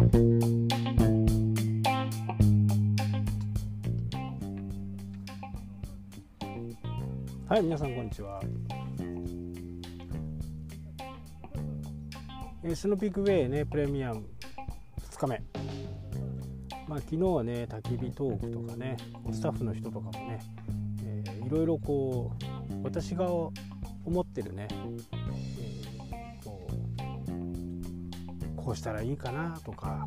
はい皆さんこんにちは。えスノーピークウェイねプレミアム2日目。まあ昨日はね焚き火トークとかねスタッフの人とかもね、えー、いろいろこう私が思ってるね、こうしたらいいかなとか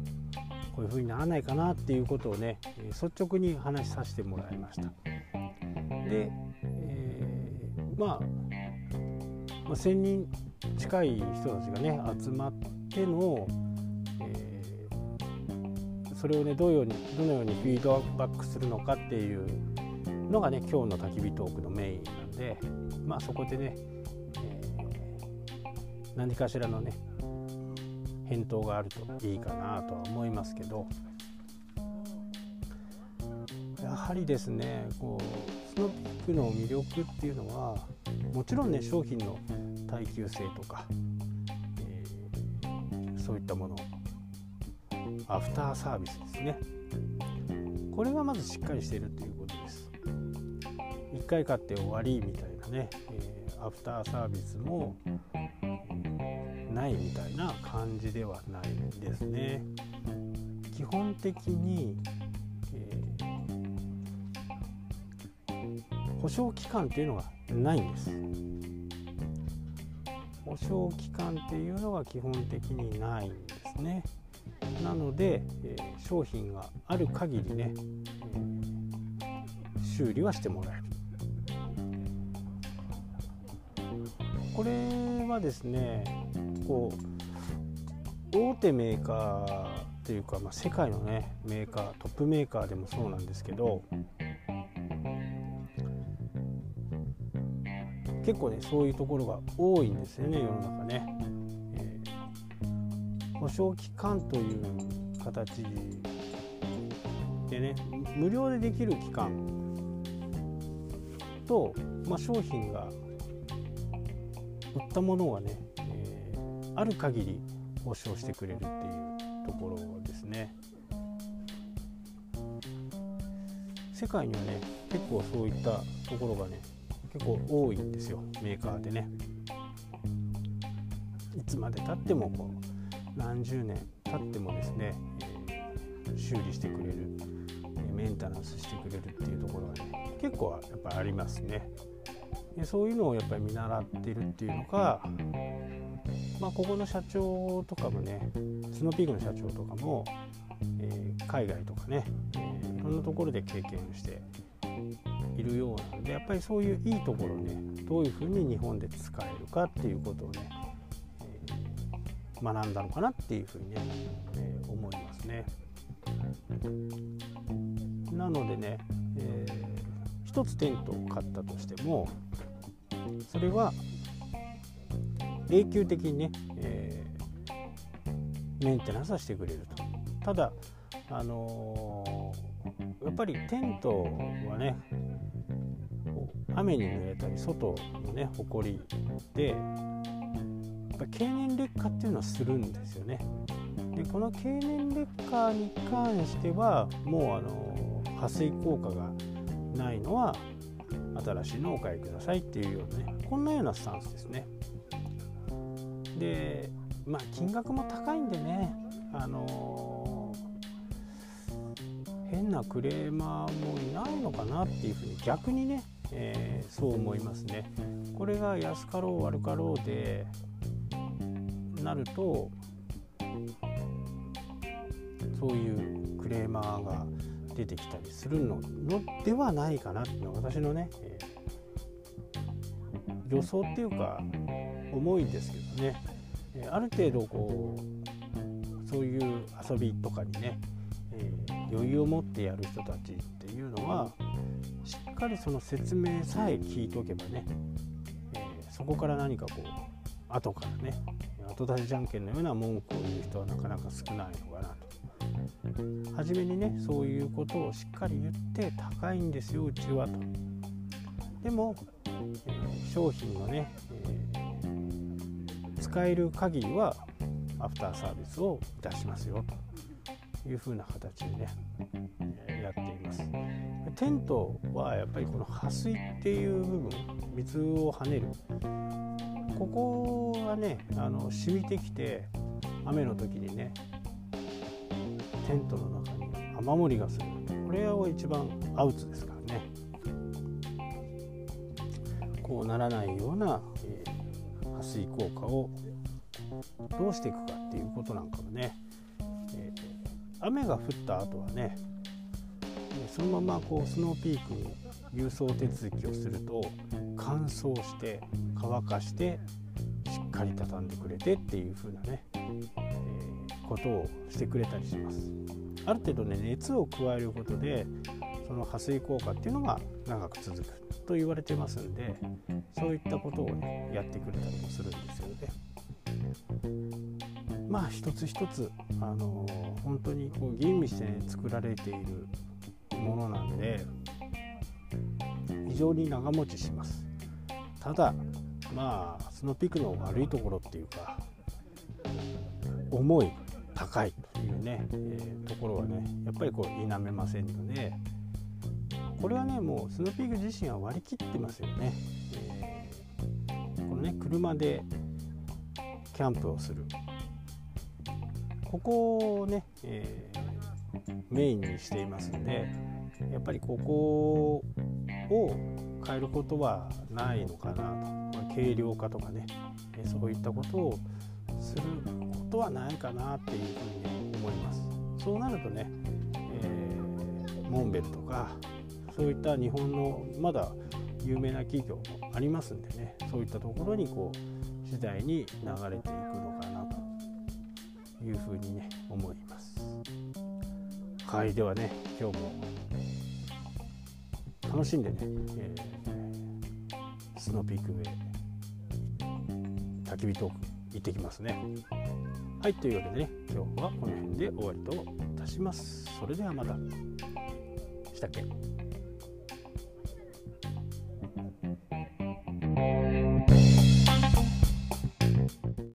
こういう風にならないかなっていうことをね率直に話させてもらいました。でまあ、まあ、1,000人近い人たちがね集まっての、えー、それをねどういうようにどのようにフィードバックするのかっていうのがね今日の焚き火トークのメインなんでまあそこでね、えー、何かしらのね返答があるといいかなとは思いますけどやはりですねこうスノーピークの魅力っていうのはもちろんね商品の耐久性とか、えー、そういったものアフターサービスですね。これがまずしっかりしているということです。1回買って終わりみたいなね、えー、アフターサービスもないみたいな感じではないですね。基本的にえ保証期間っていうのがないんです。保証期間っていうのが基本的にないんですね。なので、えー、商品がある限りね、えー、修理はしてもらえる。これはですねこう大手メーカーというか、まあ、世界のねメーカートップメーカーでもそうなんですけど結構ねそういうところが多いんですよね世の中ね、えー、保証期間という形でね無料でできる期間と、まあ、商品が売ったものがね、ある限り保証してくれるっていうところですね。世界にはね結構そういったところがね結構多いんですよ。メーカーでね。いつまでたってもこう何十年経ってもですね、修理してくれるメンテナンスしてくれるっていうところがね結構やっぱありますね。でそういうのをやっぱり見習ってるっていうのがまあここの社長とかもねスノーピークの社長とかも、えー、海外とかね、えー、いろんなところで経験しているようなのでやっぱりそういういいところねどういうふうに日本で使えるかっていうことをね、えー、学んだのかなっていうふうにね、えー、思いますね。なのでね、えー、一つテントを買ったとしてもそれは永久的にね、えー、メンテナンスはしてくれると。ただあのー、やっぱりテントはね雨に濡れたり外のね埃でやっぱ経年劣化っていうのはするんですよね。でこの経年劣化に関してはもうあの破水効果がないのは新しいのをお買いくださいっていうようなねこんなようなスタンスですね。でまあ金額も高いんでねあのー、変なクレーマーもいないのかなっていうふうに逆にねえー、そう思いますね。これが安かろう悪かろうでなるとそういうクレーマーが出てきたりするのではないかなっていうのは私のね、えー、予想っていうか重いんですけどね、え、ある程度こうそういう遊びとかにね、え、余裕を持ってやる人たちっていうのはしっかりその説明さえ聞いておけばね、え、そこから何かこう後からね後出しじゃんけんのような文句を言う人はなかなか少ないのかなと。初めにねそういうことをしっかり言って高いんですようちはと。でも、え、商品のね、えー、使える限りはアフターサービスをいたしますよというふうな形でねやっています。テントはやっぱりこの破水っていう部分水を跳ねる。ここがねあの染みてきて雨の時にねテントの中に雨漏りがする。これを一番アウトですからね。こうならないような、えー、破水効果をどうしていくかっていうことなんかもね、えー、雨が降った後はねそのままこうスノーピークに郵送手続きをすると乾燥して乾かしてしっかり畳んでくれてっていう風なね、えー、ことをしてくれたりします。ある程度ね熱を加えることでその破水効果っていうのが長く続くと言われてますんでそういったことをねやってくれたりもするんですよね。まあ一つ一つあのー、本当にこう吟味して、作られているものなんで非常に長持ちします。ただまあスノーピークの悪いところっていうか重い高いというね、えー、ところはねやっぱりこう否めませんのでこれはねもうスノーピーク自身は割り切ってますよね、えー、このね車でキャンプをする。ここをね、えー、メインにしていますんでやっぱりここを変えることはないのかなと、まあ、軽量化とかねそういったことをすることはないかなっていうふうに、思います。そうなるとね、えー、モンベルとかそういった日本のまだ有名な企業もありますんでねそういったところにこう次第に流れていくのかなというふうにね思います。はいではね今日も楽しんでね、えー、スノーピークウェイ焚き火トーク行ってきますね。はいというわけでね今日はこの辺で終わりといたします。それではまた。したっけ？